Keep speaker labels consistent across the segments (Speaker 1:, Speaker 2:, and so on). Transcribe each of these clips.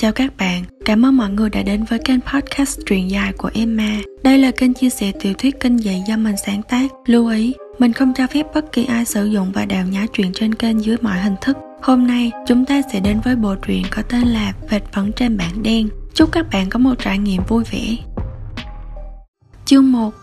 Speaker 1: Chào các bạn, cảm ơn mọi người đã đến với kênh podcast truyện dài của Emma. Đây là kênh chia sẻ tiểu thuyết kinh dị do mình sáng tác. Lưu ý, mình không cho phép bất kỳ ai sử dụng và đào nhá truyện trên kênh dưới mọi hình thức. Hôm nay, chúng ta sẽ đến với bộ truyện có tên là Vệt phấn trên bảng đen. Chúc các bạn có một trải nghiệm vui vẻ. Chương 1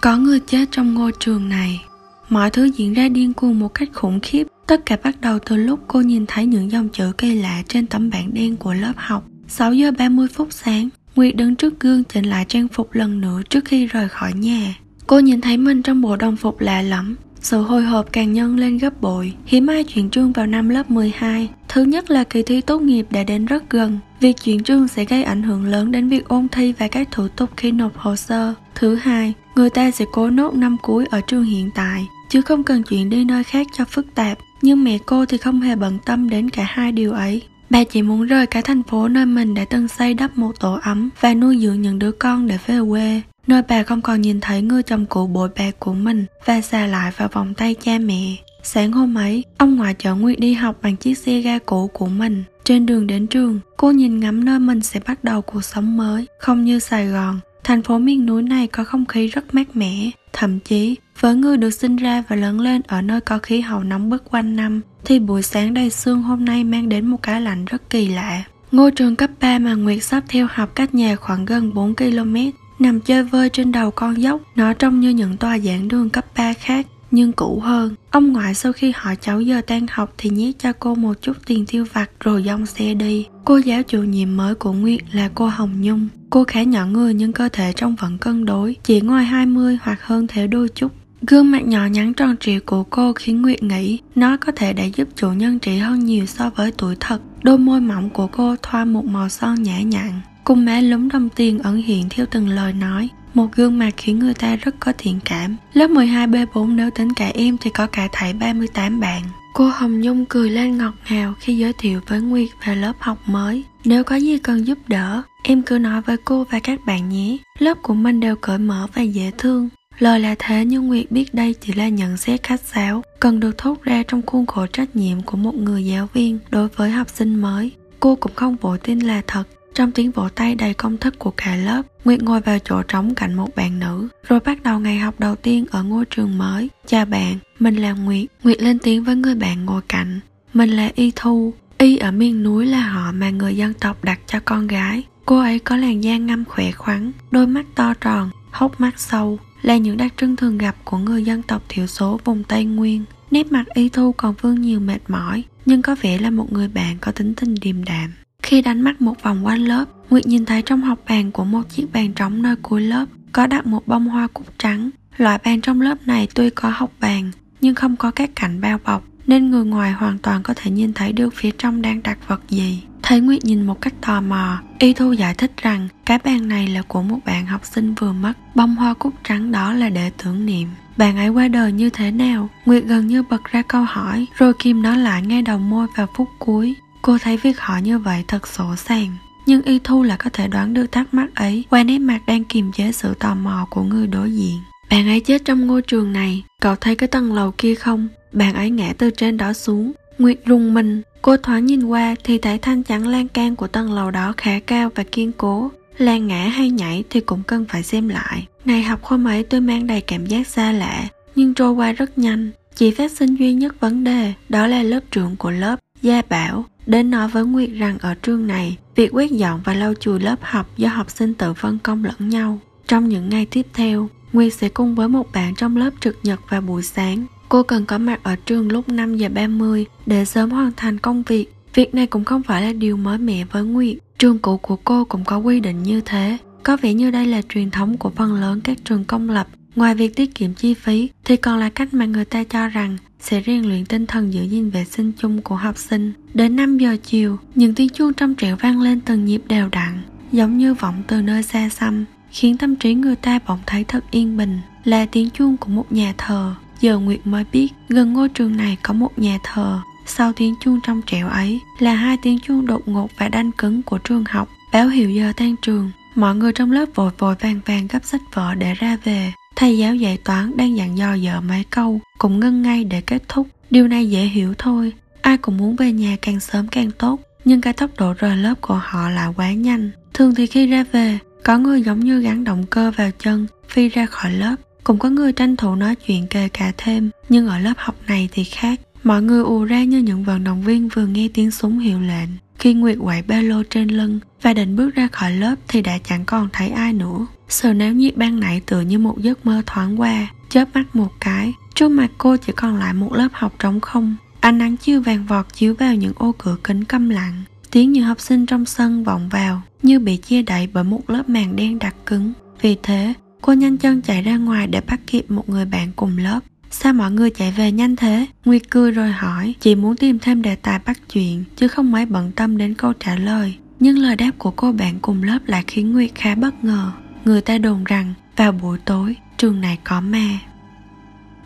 Speaker 1: Có người chết trong ngôi trường này Mọi thứ diễn ra điên cuồng một cách khủng khiếp Tất cả bắt đầu từ lúc cô nhìn thấy những dòng chữ kỳ lạ trên tấm bảng đen của lớp học. 6 giờ 30 phút sáng, Nguyệt đứng trước gương chỉnh lại trang phục lần nữa trước khi rời khỏi nhà. Cô nhìn thấy mình trong bộ đồng phục lạ lẫm, sự hồi hộp càng nhân lên gấp bội. Hiếm ai chuyển trường vào năm lớp 12. Thứ nhất là kỳ thi tốt nghiệp đã đến rất gần. Việc chuyển trường sẽ gây ảnh hưởng lớn đến việc ôn thi và các thủ tục khi nộp hồ sơ. Thứ hai, người ta sẽ cố nốt năm cuối ở trường hiện tại, chứ không cần chuyển đi nơi khác cho phức tạp. Nhưng mẹ cô thì không hề bận tâm đến cả hai điều ấy. Bà chỉ muốn rời cả thành phố nơi mình đã từng xây đắp một tổ ấm và nuôi dưỡng những đứa con để về quê. Nơi bà không còn nhìn thấy người chồng cũ bội bạc của mình và xà lại vào vòng tay cha mẹ. Sáng hôm ấy, ông ngoại chở Nguyệt đi học bằng chiếc xe ga cũ của mình. Trên đường đến trường, cô nhìn ngắm nơi mình sẽ bắt đầu cuộc sống mới, không như Sài Gòn. Thành phố miền núi này có không khí rất mát mẻ, thậm chí với người được sinh ra và lớn lên ở nơi có khí hậu nóng bức quanh năm, thì buổi sáng đầy sương hôm nay mang đến một cái lạnh rất kỳ lạ. Ngôi trường cấp 3 mà Nguyệt sắp theo học cách nhà khoảng gần 4 km, nằm chơi vơi trên đầu con dốc, nó trông như những tòa giảng đường cấp 3 khác, nhưng cũ hơn. Ông ngoại sau khi hỏi cháu giờ tan học thì nhét cho cô một chút tiền tiêu vặt rồi dông xe đi. Cô giáo chủ nhiệm mới của Nguyệt là cô Hồng Nhung. Cô khá nhỏ người nhưng cơ thể trông vẫn cân đối, chỉ ngoài 20 hoặc hơn thế đôi chút. Gương mặt nhỏ nhắn tròn trịa của cô khiến Nguyệt nghĩ nó có thể đã giúp chủ nhân trẻ hơn nhiều so với tuổi thật. Đôi môi mỏng của cô thoa một màu son nhã nhặn, cùng má lúm đồng tiền ẩn hiện theo từng lời nói. Một gương mặt khiến người ta rất có thiện cảm. Lớp 12B4 nếu tính cả em thì có cả thảy 38 bạn. Cô Hồng Nhung cười lên ngọt ngào khi giới thiệu với Nguyệt về lớp học mới. Nếu có gì cần giúp đỡ, em cứ nói với cô và các bạn nhé. Lớp của mình đều cởi mở và dễ thương. Lời là thế nhưng Nguyệt biết đây chỉ là nhận xét khách sáo, cần được thốt ra trong khuôn khổ trách nhiệm của một người giáo viên đối với học sinh mới. Cô cũng không vội tin là thật. Trong tiếng vỗ tay đầy công thức của cả lớp, Nguyệt ngồi vào chỗ trống cạnh một bạn nữ, rồi bắt đầu ngày học đầu tiên ở ngôi trường mới. Chào bạn, mình là Nguyệt. Nguyệt lên tiếng với người bạn ngồi cạnh. Mình là Y Thu. Y ở miền núi là họ mà người dân tộc đặt cho con gái. Cô ấy có làn da ngăm khỏe khoắn, đôi mắt to tròn, hốc mắt sâu, là những đặc trưng thường gặp của người dân tộc thiểu số vùng Tây Nguyên. Nét mặt y thu còn vương nhiều mệt mỏi, nhưng có vẻ là một người bạn có tính tình điềm đạm. Khi đánh mắt một vòng quanh lớp, Nguyệt nhìn thấy trong học bàn của một chiếc bàn trống nơi cuối lớp có đặt một bông hoa cúc trắng. Loại bàn trong lớp này tuy có học bàn, nhưng không có các cạnh bao bọc, nên người ngoài hoàn toàn có thể nhìn thấy được phía trong đang đặt vật gì. Thấy Nguyệt nhìn một cách tò mò, Y Thu giải thích rằng cái bàn này là của một bạn học sinh vừa mất, bông hoa cúc trắng đó là để tưởng niệm. Bạn ấy qua đời như thế nào? Nguyệt gần như bật ra câu hỏi, rồi kim nó lại ngay đầu môi vào phút cuối. Cô thấy việc hỏi như vậy thật sổ sàng. Nhưng Y Thu lại có thể đoán được thắc mắc ấy qua nét mặt đang kiềm chế sự tò mò của người đối diện. Bạn ấy chết trong ngôi trường này, cậu thấy cái tầng lầu kia không? Bạn ấy ngã từ trên đó xuống. Nguyệt rùng mình, Cô thoáng nhìn qua thì thấy thanh chắn lan can của tầng lầu đó khá cao và kiên cố. Lan ngã hay nhảy thì cũng cần phải xem lại. Ngày học hôm ấy tôi mang đầy cảm giác xa lạ, nhưng trôi qua rất nhanh. Chỉ phát sinh duy nhất vấn đề, đó là lớp trưởng của lớp, Gia Bảo, đến nói với Nguyệt rằng ở trường này, việc quét dọn và lau chùi lớp học do học sinh tự phân công lẫn nhau. Trong những ngày tiếp theo, Nguyệt sẽ cùng với một bạn trong lớp trực nhật vào buổi sáng Cô cần có mặt ở trường lúc 5 giờ 30 để sớm hoàn thành công việc. Việc này cũng không phải là điều mới mẻ với Nguyệt. Trường cũ của cô cũng có quy định như thế. Có vẻ như đây là truyền thống của phần lớn các trường công lập. Ngoài việc tiết kiệm chi phí thì còn là cách mà người ta cho rằng sẽ rèn luyện tinh thần giữ gìn vệ sinh chung của học sinh. Đến 5 giờ chiều, những tiếng chuông trong trẻo vang lên từng nhịp đều đặn, giống như vọng từ nơi xa xăm, khiến tâm trí người ta bỗng thấy thật yên bình, là tiếng chuông của một nhà thờ. Giờ Nguyệt mới biết gần ngôi trường này có một nhà thờ. Sau tiếng chuông trong trẻo ấy là hai tiếng chuông đột ngột và đanh cứng của trường học, báo hiệu giờ tan trường. Mọi người trong lớp vội vội vàng vàng gấp sách vở để ra về. Thầy giáo dạy toán đang dặn dò vợ mấy câu, cũng ngưng ngay để kết thúc. Điều này dễ hiểu thôi. Ai cũng muốn về nhà càng sớm càng tốt. nhưng cái tốc độ rời lớp của họ là quá nhanh. Thường thì khi ra về, có người giống như gắn động cơ vào chân, phi ra khỏi lớp. Cũng có người tranh thủ nói chuyện kề cả thêm, nhưng ở lớp học này thì khác. Mọi người ù ra như những vận động viên vừa nghe tiếng súng hiệu lệnh. Khi Nguyệt quậy ba lô trên lưng và định bước ra khỏi lớp thì đã chẳng còn thấy ai nữa. Sự náo nhiệt ban nãy tựa như một giấc mơ thoáng qua, chớp mắt một cái. Trước mặt cô chỉ còn lại một lớp học trống không. Ánh nắng chiều vàng vọt chiếu vào những ô cửa kính câm lặng. Tiếng những học sinh trong sân vọng vào như bị chia đậy bởi một lớp màn đen đặc cứng. Vì thế, cô nhanh chân chạy ra ngoài để bắt kịp một người bạn cùng lớp. Sao mọi người chạy về nhanh thế? Nguyệt cười rồi hỏi, chị muốn tìm thêm đề tài bắt chuyện, chứ không mấy bận tâm đến câu trả lời. Nhưng lời đáp của cô bạn cùng lớp lại khiến Nguyệt khá bất ngờ. Người ta đồn rằng, vào buổi tối, trường này có ma.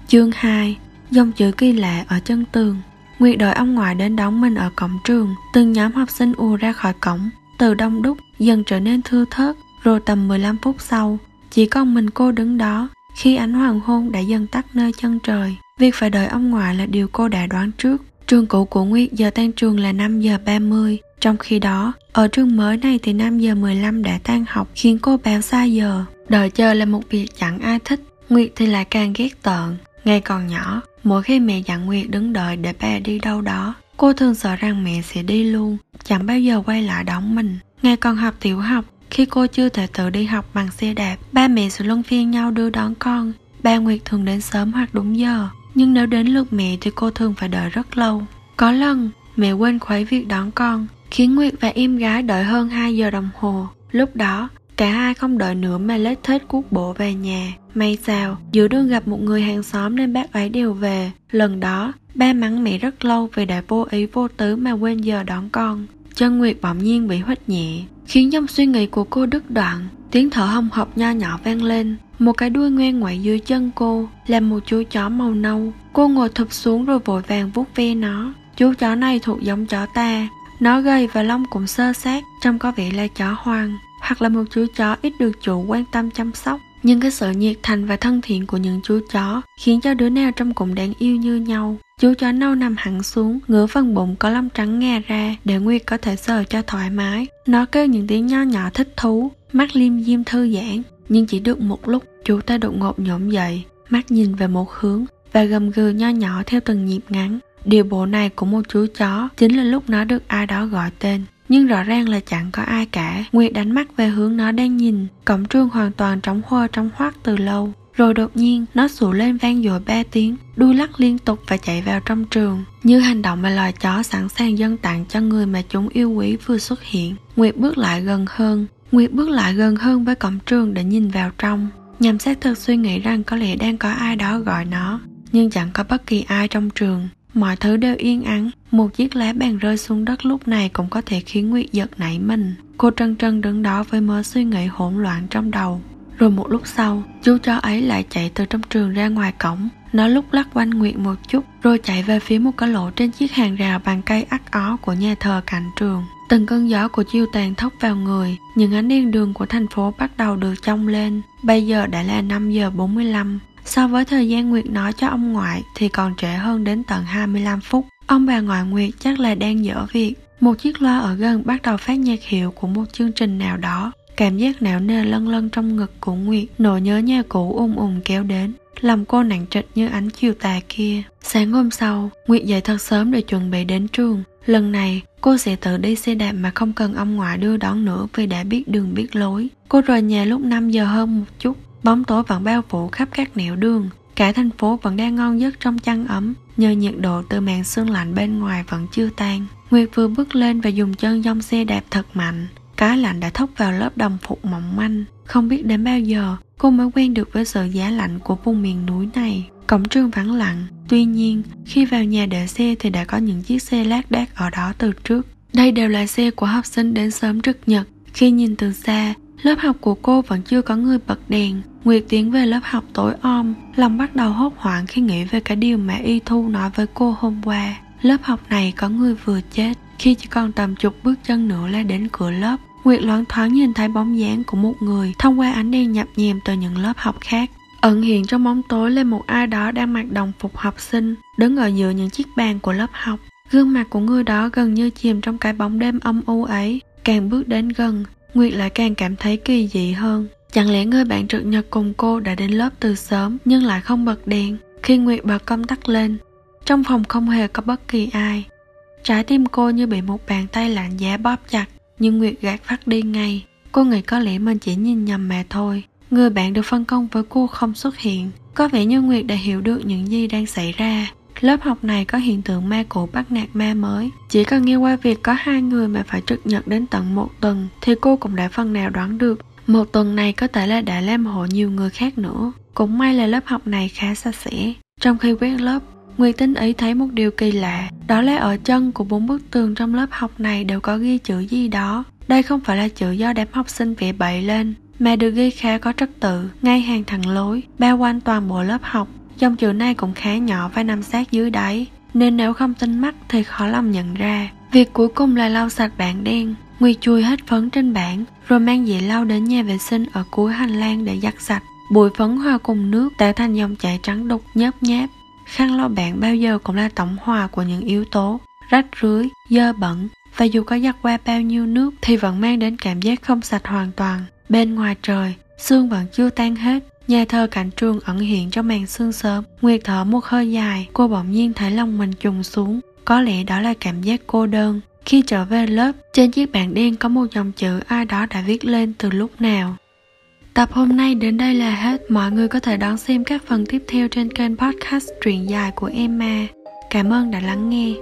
Speaker 1: Chương 2 Dòng chữ kỳ lạ ở chân tường Nguyệt đợi ông ngoại đến đón mình ở cổng trường Từng nhóm học sinh ùa ra khỏi cổng Từ đông đúc dần trở nên thưa thớt Rồi tầm 15 phút sau chỉ còn mình cô đứng đó Khi ánh hoàng hôn đã dần tắt nơi chân trời. Việc phải đợi ông ngoại là điều cô đã đoán trước. Trường cũ của Nguyệt giờ tan trường là 5 giờ 30 Trong khi đó, ở trường mới này thì 5 giờ 15 đã tan học khiến cô báo xa giờ. Đợi chờ là một việc chẳng ai thích. Nguyệt thì lại càng ghét tợn. Ngày còn nhỏ, mỗi khi mẹ dặn Nguyệt đứng đợi để bà đi đâu đó, cô thường sợ rằng mẹ sẽ đi luôn, chẳng bao giờ quay lại đón mình. Ngày còn học tiểu học, khi cô chưa thể tự đi học bằng xe đạp, ba mẹ sẽ luân phiên nhau đưa đón con. Ba Nguyệt thường đến sớm hoặc đúng giờ, nhưng nếu đến lượt mẹ thì cô thường phải đợi rất lâu. Có lần, mẹ quên khuấy việc đón con, khiến Nguyệt và em gái đợi hơn 2 giờ đồng hồ. Lúc đó, Cả hai không đợi nữa mà lết thết cuốc bộ về nhà. May sao, giữa đường gặp một người hàng xóm nên bác ấy đều về. Lần đó, ba mắng mẹ rất lâu vì đã vô ý vô tứ mà quên giờ đón con. Chân Nguyệt bỗng nhiên bị huých nhẹ, khiến dòng suy nghĩ của cô đứt đoạn. Tiếng thở hồng hộc nho nhỏ vang lên, một cái đuôi ngoan ngoại dưới chân cô là một chú chó màu nâu. Cô ngồi thụp xuống rồi vội vàng vuốt ve nó. Chú chó này thuộc giống chó ta, nó gầy và lông cũng sơ sát, trông có vẻ là chó hoang hoặc là một chú chó ít được chủ quan tâm chăm sóc nhưng cái sự nhiệt thành và thân thiện của những chú chó khiến cho đứa nào trong cũng đáng yêu như nhau. Chú chó nâu nằm hẳn xuống, ngửa phần bụng có lông trắng ngà ra để nguyệt có thể sờ cho thoải mái. Nó kêu những tiếng nho nhỏ thích thú, mắt liêm diêm thư giãn. Nhưng chỉ được một lúc, chú ta đột ngột nhổm dậy, mắt nhìn về một hướng và gầm gừ nho nhỏ theo từng nhịp ngắn. Điều bộ này của một chú chó chính là lúc nó được ai đó gọi tên nhưng rõ ràng là chẳng có ai cả. Nguyệt đánh mắt về hướng nó đang nhìn. Cổng trường hoàn toàn trống hoa trống hoác từ lâu. Rồi đột nhiên, nó sủa lên vang dội ba tiếng, đuôi lắc liên tục và chạy vào trong trường. Như hành động mà loài chó sẵn sàng dâng tặng cho người mà chúng yêu quý vừa xuất hiện. Nguyệt bước lại gần hơn. Nguyệt bước lại gần hơn với cổng trường để nhìn vào trong. Nhằm xác thực suy nghĩ rằng có lẽ đang có ai đó gọi nó. Nhưng chẳng có bất kỳ ai trong trường. Mọi thứ đều yên ắng. Một chiếc lá bàn rơi xuống đất lúc này Cũng có thể khiến Nguyệt giật nảy mình. Cô trân trân đứng đó với mớ suy nghĩ hỗn loạn trong đầu. Rồi một lúc sau, Chú chó ấy lại chạy từ trong trường ra ngoài cổng. Nó lúc lắc quanh Nguyệt một chút, Rồi chạy về phía một cái lỗ trên chiếc hàng rào bằng cây ắt ó của nhà thờ cạnh trường. Từng cơn gió của chiêu tàn thốc vào người, Những ánh đèn đường của thành phố bắt đầu được trong lên. Bây giờ đã là 5 giờ 45 So với thời gian Nguyệt nói cho ông ngoại thì còn trễ hơn đến tận 25 phút. Ông bà ngoại Nguyệt chắc là đang dở việc. Một chiếc loa ở gần bắt đầu phát nhạc hiệu của một chương trình nào đó. Cảm giác não nề lân lân trong ngực của Nguyệt, nỗi nhớ nhà cũ ung ùng kéo đến. Lòng cô nặng trịch như ánh chiều tà kia. Sáng hôm sau, Nguyệt dậy thật sớm để chuẩn bị đến trường. Lần này, cô sẽ tự đi xe đạp mà không cần ông ngoại đưa đón nữa vì đã biết đường biết lối. Cô rời nhà lúc 5 giờ hơn một chút Bóng tối vẫn bao phủ khắp các nẻo đường. Cả thành phố vẫn đang ngon giấc trong chăn ấm, Nhờ nhiệt độ từ màn sương lạnh bên ngoài vẫn chưa tan. Nguyệt vừa bước lên và dùng chân dông xe đạp thật mạnh. Cái lạnh đã thốc vào lớp đồng phục mỏng manh. Không biết đến bao giờ, cô mới quen được với sự giá lạnh của vùng miền núi này. Cổng trường vắng lặng. Tuy nhiên, khi vào nhà để xe thì đã có những chiếc xe lác đác ở đó từ trước. Đây đều là xe của học sinh đến sớm trực nhật. Khi nhìn từ xa Lớp học của cô vẫn chưa có người bật đèn. Nguyệt tiến về lớp học tối om. Lòng bắt đầu hốt hoảng khi nghĩ về cái điều mà Y Thu nói với cô hôm qua. Lớp học này có người vừa chết. Khi chỉ còn tầm chục bước chân nữa là đến cửa lớp. Nguyệt loáng thoáng nhìn thấy bóng dáng của một người Thông qua ánh đèn nhập nhèm từ những lớp học khác. Ẩn hiện trong bóng tối lên một ai đó đang mặc đồng phục học sinh Đứng ở giữa những chiếc bàn của lớp học. Gương mặt của người đó gần như chìm trong cái bóng đêm âm u ấy. Càng bước đến gần, Nguyệt lại càng cảm thấy kỳ dị hơn. Chẳng lẽ người bạn trực nhật cùng cô đã đến lớp từ sớm nhưng lại không bật đèn? Khi Nguyệt bật công tắc lên, trong phòng không hề có bất kỳ ai. Trái tim cô như bị một bàn tay lạnh giá bóp chặt, nhưng Nguyệt gạt phát đi ngay. Cô nghĩ có lẽ mình chỉ nhìn nhầm mà thôi. Người bạn được phân công với cô không xuất hiện. Có vẻ như Nguyệt đã hiểu được những gì đang xảy ra. Lớp học này có hiện tượng ma cũ bắt nạt ma mới. Chỉ cần nghe qua việc có hai người mà phải trực nhật đến tận một tuần thì cô cũng đã phần nào đoán được một tuần này có thể là đã làm hộ nhiều người khác nữa. Cũng may là lớp học này khá sạch sẽ. Trong khi quét lớp, Nguyệt tinh ý thấy một điều kỳ lạ, đó là ở chân của bốn bức tường trong lớp học này đều có ghi chữ gì đó. Đây không phải là chữ do đám học sinh vẽ bậy lên, mà được ghi khá có trật tự, ngay hàng thẳng lối, bao quanh toàn bộ lớp học. Dòng chữ này cũng khá nhỏ và nằm sát dưới đáy, nên nếu không tinh mắt thì khó lòng nhận ra. Việc cuối cùng là lau sạch bảng đen. Nguyệt chui hết phấn trên bảng, rồi mang dĩa lau đến nhà vệ sinh ở cuối hành lang để giặt sạch. Bụi phấn hòa cùng nước tạo thành dòng chảy trắng đục nhớp nháp. Khăn lau bảng bao giờ cũng là tổng hòa của những yếu tố rách rưới, dơ bẩn và dù có giặt qua bao nhiêu nước thì vẫn mang đến cảm giác không sạch hoàn toàn. Bên ngoài trời, sương vẫn chưa tan hết, Nhà thơ cảnh trường ẩn hiện trong màn sương sớm, Nguyệt thở một hơi dài, cô bỗng nhiên thấy lòng mình trùng xuống. Có lẽ đó là cảm giác cô đơn. Khi trở về lớp, trên chiếc bảng đen có một dòng chữ ai đó đã viết lên từ lúc nào. Tập hôm nay đến đây là hết. Mọi người có thể đón xem các phần tiếp theo trên kênh podcast truyện dài của Emma. Cảm ơn đã lắng nghe.